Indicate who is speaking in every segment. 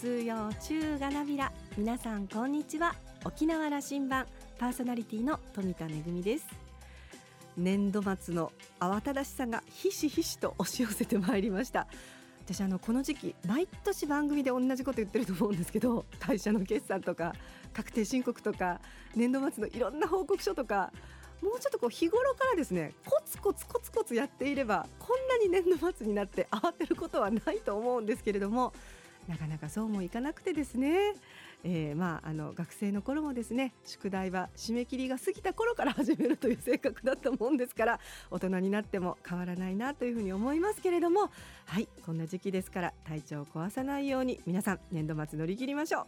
Speaker 1: 数曜中がなびら。皆さんこんにちは。沖縄羅針盤。パーソナリティの富田恵です。年度末の慌ただしさがひしひしと押し寄せてまいりました。私あのこの時期毎年番組で同じこと言ってると思うんですけど会社の決算とか確定申告とか年度末のいろんな報告書とかもうちょっとこう日頃からですねコツコツコツコツやっていればこんなに年度末になって慌てることはないと思うんですけれどもなかなかそうもいかなくてですね、えー、まああの学生の頃もですね宿題は締め切りが過ぎた頃から始めるという性格だったもんですから大人になっても変わらないなというふうに思いますけれども。はいこんな時期ですから体調を壊さないように皆さん年度末乗り切りましょう。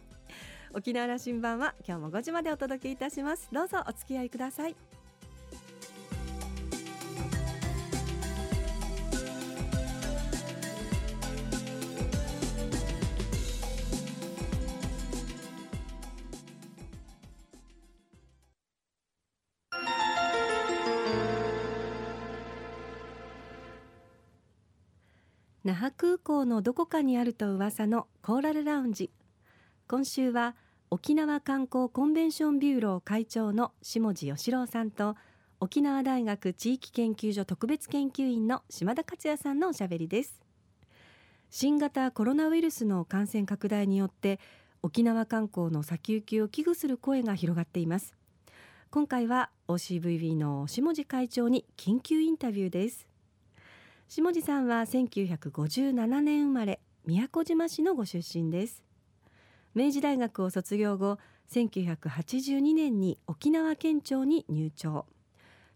Speaker 1: 沖縄羅針盤は今日も5時までお届けいたします。どうぞお付き合いください。那覇空港のどこかにあると噂のコーラルラウンジ。今週は沖縄観光コンベンションビューロー会長の下地義郎さんと沖縄大学地域研究所特別研究員の島田克也さんのおしゃべりです。新型コロナウイルスの感染拡大によって沖縄観光の先行きを危惧する声が広がっています。今回は OCVB の下地会長に緊急インタビューです。下地さんは1957年生まれ宮古島市のご出身です。明治大学を卒業後1982年に沖縄県庁に入庁。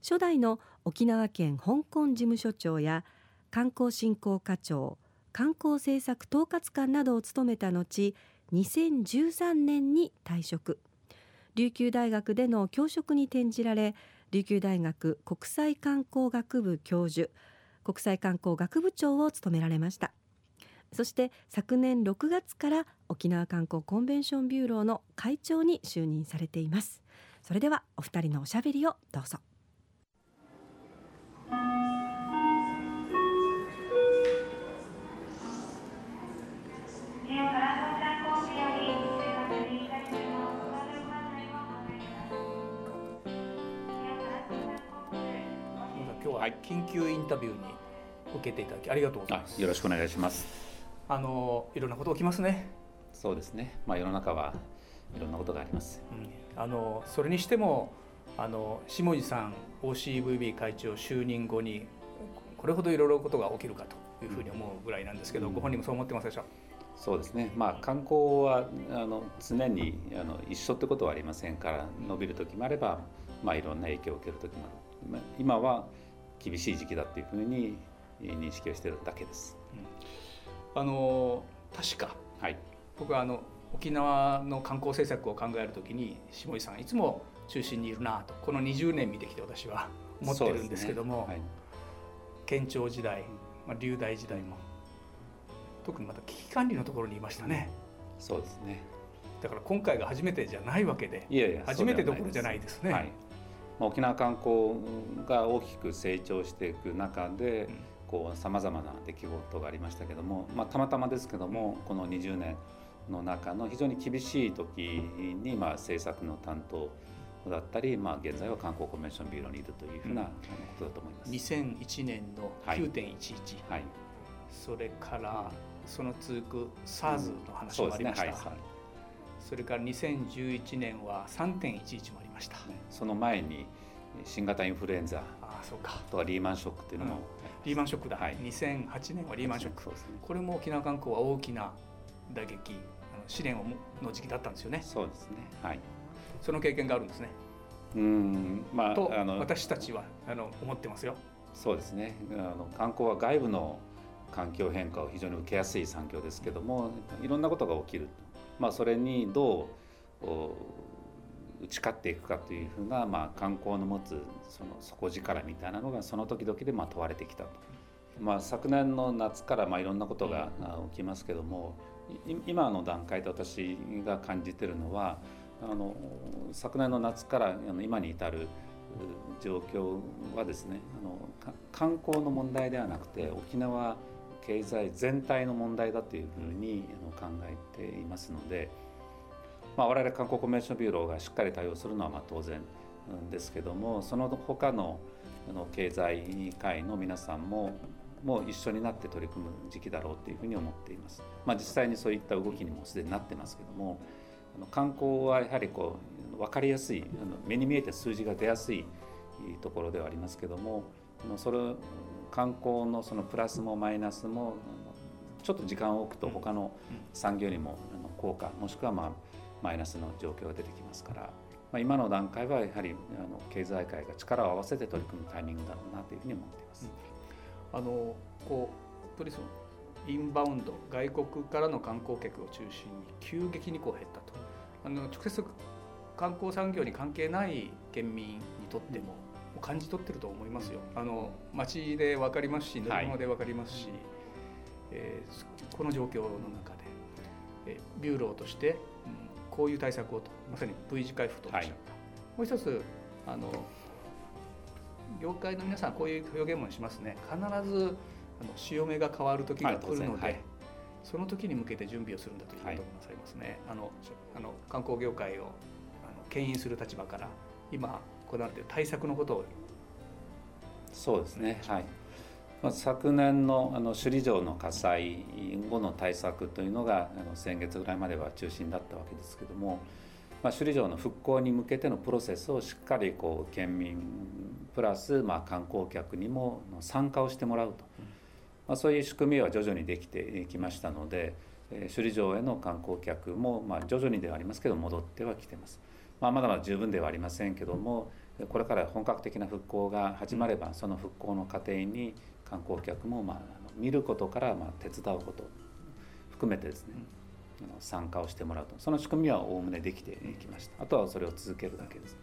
Speaker 1: 初代の沖縄県香港事務所長や観光振興課長観光政策統括官などを務めた後2013年に退職。琉球大学での教職に転じられ琉球大学国際観光学部教授国際観光学部長を務められました。そして昨年6月から沖縄観光コンベンションビューローの会長に就任されています。それではお二人のおしゃべりをどうぞ。
Speaker 2: はい、緊急インタビューに受けていただきありがとうございます。
Speaker 3: よろしくお願いします。
Speaker 2: あのいろんなこと起きますね。
Speaker 3: そうですね。まあ世の中はいろんなことがあります。
Speaker 2: うん、あのそれにしてもあの下地さん OCVB 会長就任後にこれほどいろいろことが起きるかというふうに思うぐらいなんですけど、うん、ご本人もそう思ってますでしょう？
Speaker 3: そうですね、まあ、観光はあの常にあの一緒ってことはありませんから伸びる時もあれば、まあ、いろんな影響を受ける時もある今は厳しい時期だというふうに認識をしているだけです。
Speaker 2: うん、あの確か、はい、僕はあの沖縄の観光政策を考えるときに下地さんいつも中心にいるなとこの20年見てきて私は思ってるんですけども、ね。はい、県庁時代、まあ、流大時代も特にまた危機管理のところにいましたね。
Speaker 3: そうですね。
Speaker 2: だから今回が初めてじゃないわけで
Speaker 3: いやいや
Speaker 2: 初めてどころじゃないですね。はい
Speaker 3: 沖縄観光が大きく成長していく中でさまざまな出来事がありましたけども、まあ、たまたまですけどもこの20年の中の非常に厳しい時に、まあ、政策の担当だったり、まあ、現在は観光コンベンションビューローにいるというふうなことだと思います。
Speaker 2: 2001年の9.11、はいはい、それからその続く SARS の話もありました、うん。そね。はい、それから2011年は3.11もありました、
Speaker 3: その前に新型インフルエンザとかリーマンショックっていうのも、うん、
Speaker 2: リーマンショックだ、はい、2008年はリーマンショック、ね、これも沖縄観光は大きな打撃あの試練の時期だったんですよね。
Speaker 3: そうですね。はい。
Speaker 2: その経験があるんですね。うん。まあとあの私たちはあの思ってますよ。
Speaker 3: そうですね。あの観光は外部の環境変化を非常に受けやすい産業ですけどもいろんなことが起きる、まあ、それにどう打ち勝っていくかというふうな、まあ、観光の持つその底力みたいなのがその時々でまあ問われてきたと。まあ、昨年の夏からまあいろんなことが起きますけども今の段階で私が感じているのはあの昨年の夏から今に至る状況はですねあの観光の問題ではなくて沖縄経済全体の問題だというふうに考えていますので、まあ、我々観光コンベンションビューローがしっかり対応するのはまあ当然ですけどもその他の経済界の皆さんもも一緒になって取り組む時期だろうというふうに思っています。まあ、実際にそういった動きにもすでになってますけども観光はやはりこう分かりやすい目に見えて数字が出やすいところではありますけどもそれ観光のそのプラスもマイナスもちょっと時間を置くと他の産業にも効果もしくはまあマイナスの状況が出てきますから、まあ、今の段階はやはりあの経済界が力を合わせて取り組むタイミングだろうなというふうに思っています。
Speaker 2: あのこうトリスインバウンド外国からの観光客を中心に急激にこう減ったと。あの直接観光産業に関係ない県民にとっても、うん、感じ取ってると思いますよ。あの街で分かりますし乗り物で分かりますし、はい、えー、この状況の中で、えー、ビューローとして、うん、こういう対策をと。まさに V 字回復とおっしゃった、はい、もう一つあの業界の皆さんこういう表現もしますね。必ずあの潮目が変わる時が来るので、はい、その時に向けて準備をするんだということをなさいますね、はい、あのあの観光業界をあの牽引する立場から今こだわっている対策のことを。
Speaker 3: そうですね。はいまあ、昨年のあの首里城の火災後の対策というのがあの先月ぐらいまでは中心だったわけですけども、まあ、首里城の復興に向けてのプロセスをしっかりこう県民プラスまあ観光客にも参加をしてもらうと、まあ、そういう仕組みは徐々にできてきましたので首里城への観光客もまあ徐々にではありますけど戻ってはきてます。まあ、まだまだ十分ではありませんけどもこれから本格的な復興が始まればその復興の過程に観光客もまあ見ることからまあ手伝うこと含めてですね参加をしてもらうと。その仕組みはおおむねできてきました。あとはそれを続けるだけです。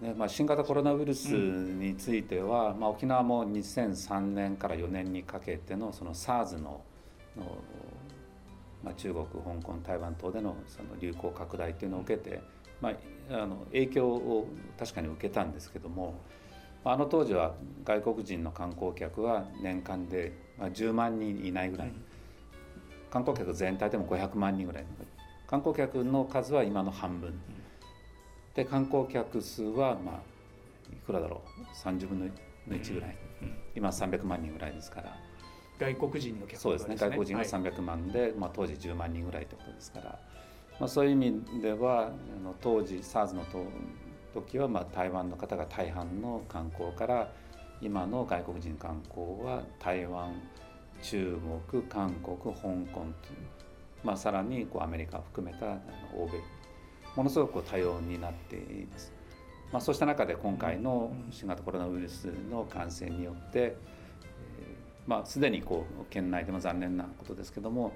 Speaker 3: ね。まあ、新型コロナウイルスについては、うん、まあ、沖縄も2003年から4年にかけてのその SARS のの、まあ、中国香港台湾等でのその流行拡大というのを受けて、まあ、あの影響を確かに受けたんですけどもあの当時は外国人の観光客は年間で10万人いないぐらい、観光客全体でも500万人ぐらい。観光客の数は今の半分。で観光客数はまあいくらだろう。30分の1ぐらい、今300万人ぐらいですから。
Speaker 2: 外国人の客、ね、
Speaker 3: そうですね。外国人が300万で、はい、まあ、当時10万人ぐらいということですから、まあ、そういう意味ではあの当時 SARS の時はま台湾の方が大半の観光から今の外国人観光は台湾中国韓国香港と、まあ、さらにこうアメリカを含めた欧米ものすごく多様になっています。まあ、そうした中で今回の新型コロナウイルスの感染によって、え、まあ、すでにこう県内でも残念なことですけども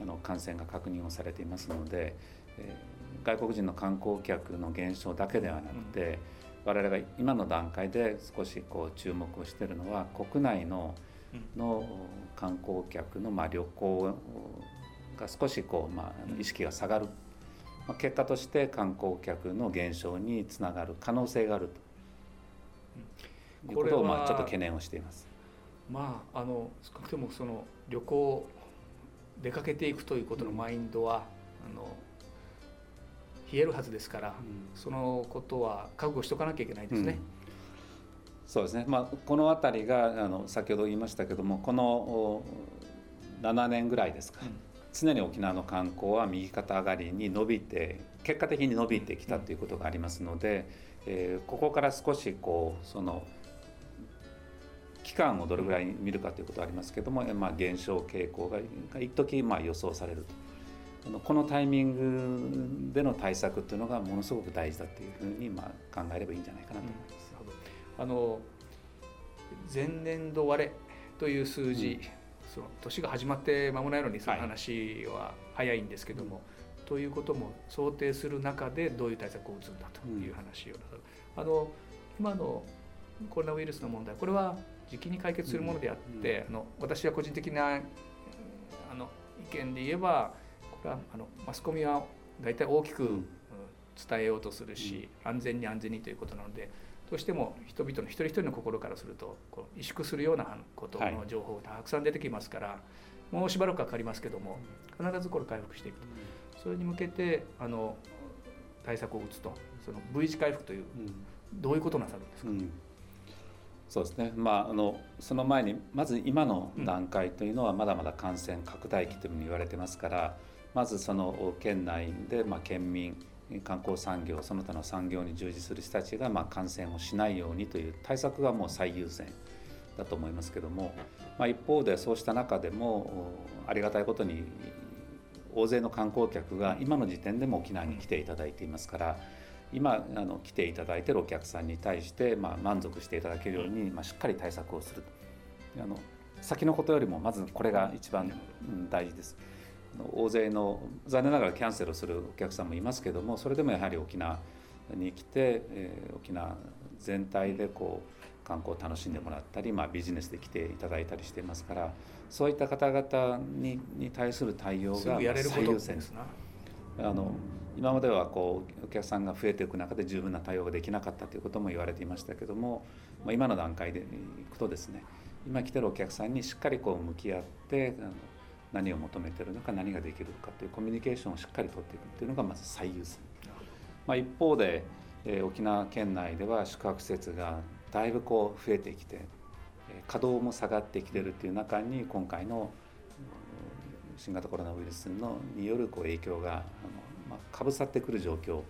Speaker 3: あの感染が確認をされていますので、えー、外国人の観光客の減少だけではなくて、うん、我々が今の段階で少しこう注目をしているのは国内のの観光客のまあ旅行が少しこうまあ意識が下がる。まあ、結果として観光客の減少につながる可能性があると。いうことをまあちょっと懸念をしています。
Speaker 2: まあ、あの少なくともその旅行出かけていくということのマインドは、あの冷えるはずですから、うん、そのことは覚悟しておかなきゃいけないですね。うん、
Speaker 3: そうですね、まあ、この辺りがあの先ほど言いましたけどもこの7年ぐらいですか、うん。常に沖縄の観光は右肩上がりに伸びて結果的に伸びてきたということがありますので、えー、ここから少しこうその期間をどれぐらい見るかということはありますけども、まあ、減少傾向が一時まあ予想されるとこのタイミングでの対策というのがものすごく大事だというふうにまあ考えればいいんじゃないかなと思います。
Speaker 2: うん、あの前年度割れという数字、うんその年が始まって間もないのにその話は早いんですけども、はい、ということも想定する中でどういう対策を打つんだという話を、うん、あの今のコロナウイルスの問題これは時期に解決するものであって、うん、あの私は個人的なあの意見で言えばあのマスコミは大体大きく伝えようとするし、安全に安全にということなのでどうしても人々の一人一人の心からするとこう萎縮するようなことの情報がたくさん出てきますから、はい、もうしばらくかかりますけども必ずこれ回復していくと。それに向けてあの対策を打つとその V 字回復という、うん、どういうことなさるんですか、うん。
Speaker 3: そうですね、まあ、あのその前にまず今の段階というのはまだまだ感染拡大期というふうに言われてますからまずその県内でまあ県民観光産業その他の産業に従事する人たちがまあ感染をしないようにという対策がもう最優先だと思いますけども、まあ、一方でそうした中でもありがたいことに大勢の観光客が今の時点でも沖縄に来ていただいていますから。今あの来ていただいているお客さんに対して、まあ、満足していただけるように、まあ、しっかり対策をするあの先のことよりもまずこれが一番大事です。大勢の残念ながらキャンセルするお客さんもいますけどもそれでもやはり沖縄に来て、えー、沖縄全体でこう観光を楽しんでもらったり、まあ、ビジネスで来ていただいたりしていますからそういった方々にに対する対応が最優先です。あの今まではこうお客さんが増えていく中で十分な対応ができなかったということも言われていましたけども、まあ、今の段階でいくとですね今来てるお客さんにしっかりこう向き合って何を求めてるのか何ができるかというコミュニケーションをしっかりとっていくというのがまず最優先。まあ、一方で、えー、沖縄県内では宿泊施設がだいぶこう増えてきて稼働も下がってきてるっていう中に今回の新型コロナウイルスのによるこう影響がまあ、かぶさってくる状況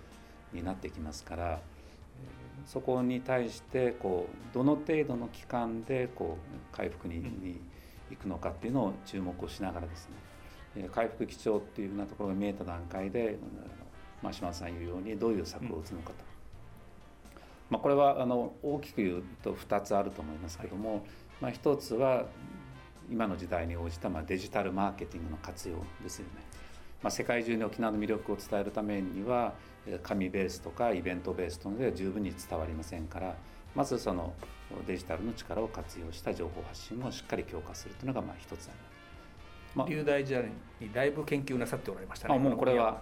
Speaker 3: になってきますからそこに対してこうどの程度の期間でこう回復にに行くのかっていうのを注目をしながらですね回復基調っていうようなところが見えた段階で、まあ、島田さん言うようにどういう策を打つのかと。まあ、これはあの大きく言うと2つあると思いますけども、まあ、1つは今の時代に応じたまあデジタルマーケティングの活用ですよね。まあ、世界中に沖縄の魅力を伝えるためには紙ベースとかイベントベースとのでは十分に伝わりませんからまずそのデジタルの力を活用した情報発信をしっかり強化するというのがまあ一つあり
Speaker 2: ます。まあ、大時代にだいぶ研究なさっておられましたね。
Speaker 3: あもうこれは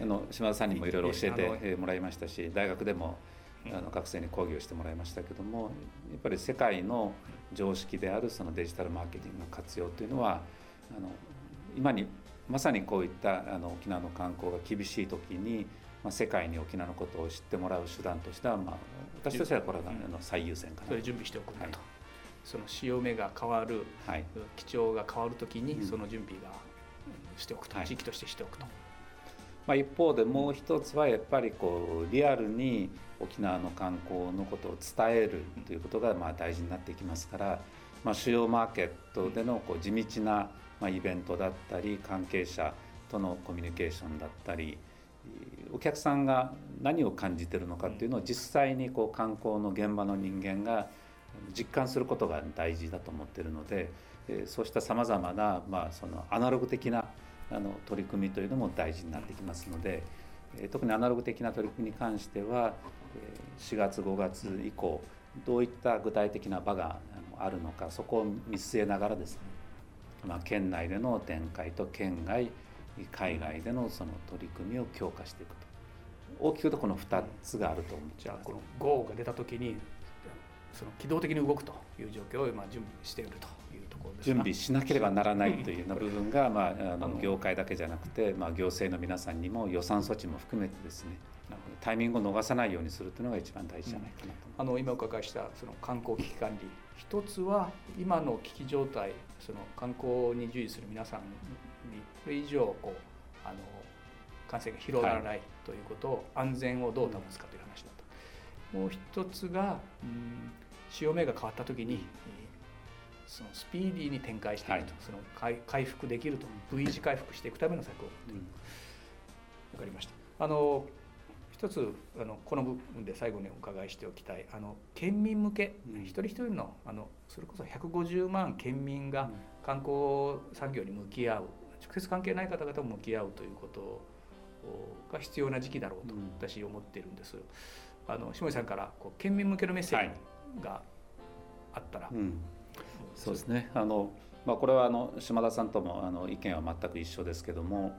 Speaker 3: あの島田さんにもいろいろ教えてもらいましたし大学でもあの学生に講義をしてもらいましたけどもやっぱり世界の常識であるそのデジタルマーケティングの活用というのはあの今にまさにこういったあの沖縄の観光が厳しい時に、まあ、世界に沖縄のことを知ってもらう手段としては、まあ、私としてはこれがの最優先かな。
Speaker 2: それ準備しておくんだと、はい、その潮目が変わる、はい、基調が変わる時にその準備がしておくと、うん、地域としてしておくと。
Speaker 3: まあ、一方でもう一つはやっぱりこうリアルに沖縄の観光のことを伝えるということがまあ大事になってきますから、まあ、主要マーケットでのこう地道なまあ、イベントだったり関係者とのコミュニケーションだったりお客さんが何を感じてるのかっていうのを実際にこう観光の現場の人間が実感することが大事だと思ってるのでそうしたさまざまな、まあ、そのアナログ的なあの取り組みというのも大事になってきますので特にアナログ的な取り組みに関しては4月5月以降どういった具体的な場があるのかそこを見据えながらですねまあ、県内での展開と県外海外でのその取り組みを強化していくと。大きく言うとこの2つがあると思う
Speaker 2: じゃあこの豪雨が出た時にその機動的に動くという状況を今準備しているというところです
Speaker 3: 準備しなければならないというような部分が、まあ、あの業界だけじゃなくて、まあ、行政の皆さんにも予算措置も含めてですねタイミングを逃さないようにするというのが一番大事じゃないかなと、
Speaker 2: うん、あの今お伺いしたその観光危機管理。一つは今の危機状態その観光に従事する皆さんにこれ以上こうあの感染が広がらないということを、安全をどう保つかという話だと。もう一つが、うん、潮目が変わった時にそのスピーディーに展開していくと、はい、その回回復できると V 字回復していくための策を持っている、うん、分かりました。あの一つあのこの部分で最後にお伺いしておきたい。あの県民向け、うん、一人一人のあのそれこそ150万県民が観光産業に向き合う直接関係ない方々も向き合うということが必要な時期だろうと私思っているんです。あの下井さんからこう県民向けのメッセージがあったら、はいうん、
Speaker 3: そうですね。あの、まあ、これはあの島田さんともあの意見は全く一緒ですけども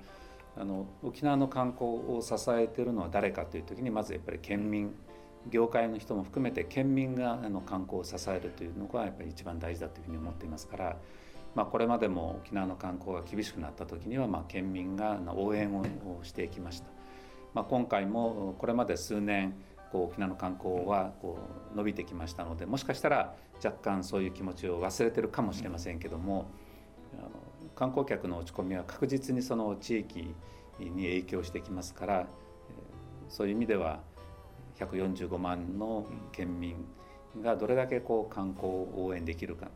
Speaker 3: あの沖縄の観光を支えているのは誰かという時にまずやっぱり県民業界の人も含めて県民があの観光を支えるというのがやっぱり一番大事だというふうに思っていますから、まあ、これまでも沖縄の観光が厳しくなった時にはまあ県民が応援をしてきました。まあ、今回もこれまで数年こう沖縄の観光はこう伸びてきましたのでもしかしたら若干そういう気持ちを忘れてるかもしれませんけどもあの観光客の落ち込みは確実にその地域に影響してきますからそういう意味では145万の県民がどれだけこう観光を応援できるか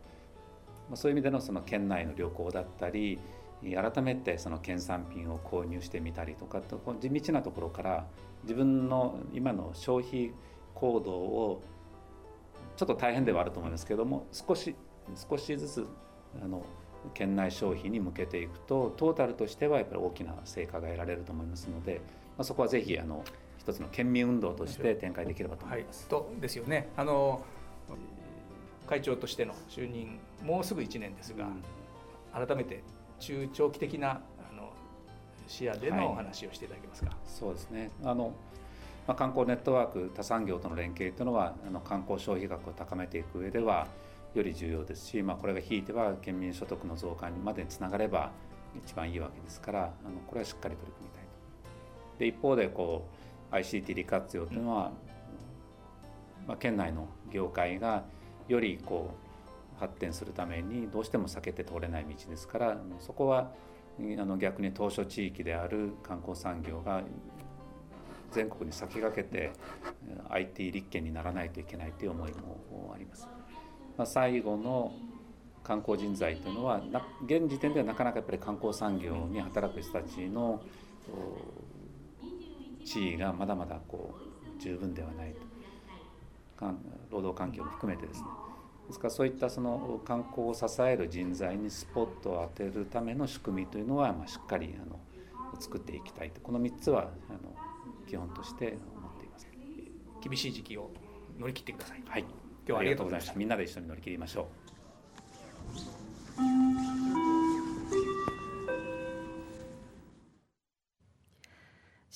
Speaker 3: そういう意味でのその県内の旅行だったり改めてその県産品を購入してみたりとかと地道なところから自分の今の消費行動をちょっと大変ではあると思いますけども少し少しずつあの県内消費に向けていくとトータルとしてはやっぱり大きな成果が得られると思いますので、まあ、そこはぜひあの一つの県民運動として展開できればと思います。
Speaker 2: はい、とですよね。あの会長としての就任もうすぐ1年ですが、うん、改めて中長期的なあの視野でのお話をしていただけますか？はい、
Speaker 3: そうですねあのまあ、観光ネットワーク他産業との連携というのはあの観光消費額を高めていく上ではより重要ですし、まあ、これがひいては県民所得の増加にまでにつながれば一番いいわけですからあのこれはしっかり取り組みたいと。で一方でこう ICT 利活用というのは、まあ、県内の業界がよりこう発展するためにどうしても避けて通れない道ですからそこはあの逆に島嶼地域である観光産業が全国に先駆けて IT 立憲にならないといけないという思いもあります。まあ、最後の観光人材というのは現時点ではなかなかやっぱり観光産業に働く人たちの地位がまだまだこう十分ではないと労働環境も含めてですねですからそういったその観光を支える人材にスポットを当てるための仕組みというのはまあしっかりあの作っていきたいとこの3つはあの基本として思っています
Speaker 2: 厳しい時期を乗り切ってください。
Speaker 3: はい今日はありがとうございました。みんなで一緒に乗り切りましょう。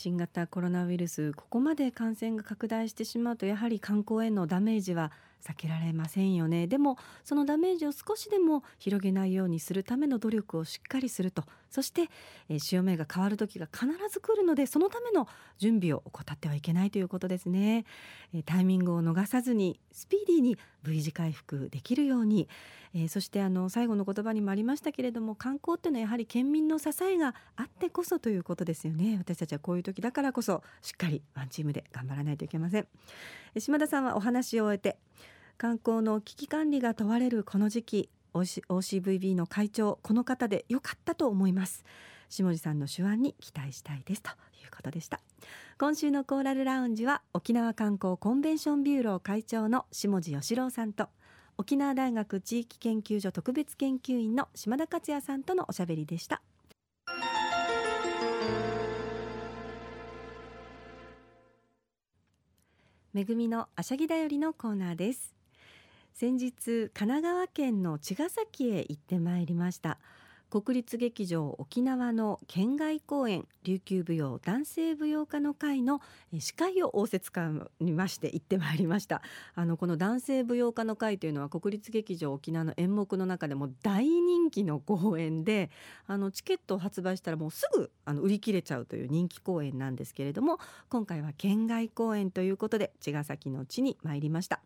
Speaker 1: 新型コロナウイルスここまで感染が拡大してしまうとやはり観光へのダメージは避けられませんよね。でもそのダメージを少しでも広げないようにするための努力をしっかりすると。そして、えー、潮目が変わる時が必ず来るのでそのための準備を怠ってはいけないということですね、えー、タイミングを逃さずにスピーディーに V 字回復できるように、えー、そしてあの最後の言葉にもありましたけれども観光っていうのはやはり県民の支えがあってこそということですよね。私たちはこういう時だからこそしっかりワンチームで頑張らないといけません。島田さんはお話を終えて観光の危機管理が問われるこの時期 OCVB の会長この方で良かったと思います。下地さんの手腕に期待したいですということでした。今週のコーラルラウンジは沖縄観光コンベンションビューロー会長の下地義郎さんと沖縄大学地域研究所特別研究員の島田克也さんとのおしゃべりでしためぐみのあしゃぎだよりのコーナーです。先日神奈川県の茅ヶ崎へ行ってまいりました。国立劇場沖縄の県外公演琉球舞踊男性舞踊家の会の司会を応接かにまして行ってまいりました。あのこの男性舞踊家の会というのは国立劇場沖縄の演目の中でも大人気の公演であのチケットを発売したらもうすぐあの売り切れちゃうという人気公演なんですけれども今回は県外公演ということで茅ヶ崎の地に参りました。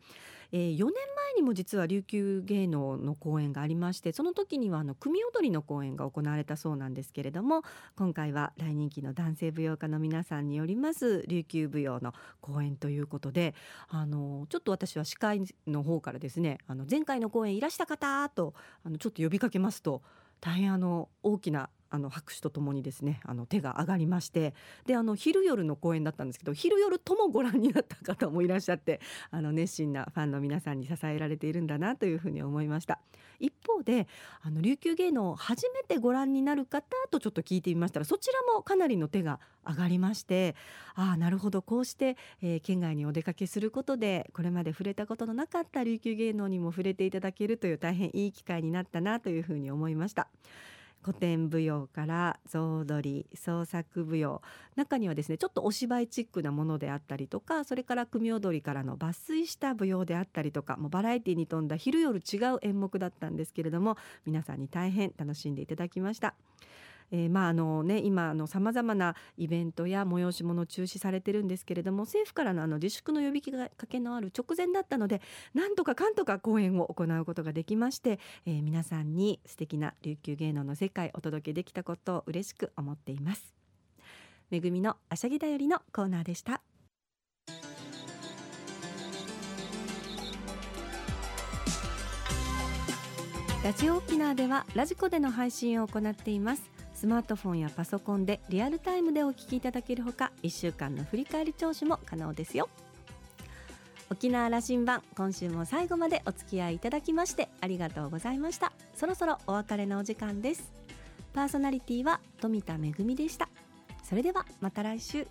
Speaker 1: えー、4年前にも実は琉球芸能の公演がありましてその時にはあの組踊りの公演が行われたそうなんですけれども今回は大人気の男性舞踊家の皆さんによります琉球舞踊の公演ということであのちょっと私は司会の方からですねあの前回の公演いらした方とあのちょっと呼びかけますと大変あの大きなあの拍手とともにですねあの手が上がりましてであの昼夜の公演だったんですけど昼夜ともご覧になった方もいらっしゃってあの熱心なファンの皆さんに支えられているんだなというふうに思いました一方であの琉球芸能を初めてご覧になる方とちょっと聞いてみましたらそちらもかなりの手が上がりましてああなるほどこうして、えー、県外にお出かけすることでこれまで触れたことのなかった琉球芸能にも触れていただけるという大変いい機会になったなというふうに思いました。古典舞踊から象踊り創作舞踊中にはですねちょっとお芝居チックなものであったりとかそれから組踊りからの抜粋した舞踊であったりとかもうバラエティに富んだ昼夜違う演目だったんですけれども皆さんに大変楽しんでいただきました。えー、まああのね今のさまざまなイベントや催し物中止されてるんですけれども政府からのあの自粛の呼びかけのある直前だったのでなんとかかんとか公演を行うことができまして、えー、皆さんに素敵な琉球芸能の世界お届けできたことを嬉しく思っています。めぐみのあしゃぎだよりのコーナーでした。ラジオ沖縄ではラジコでの配信を行っていますスマートフォンやパソコンでリアルタイムでお聞きいただけるほか1週間の振り返り聴取も可能ですよ。沖縄羅針盤今週も最後までお付き合いいただきましてありがとうございました。そろそろお別れのお時間です。パーソナリティは富田恵でした。それではまた来週。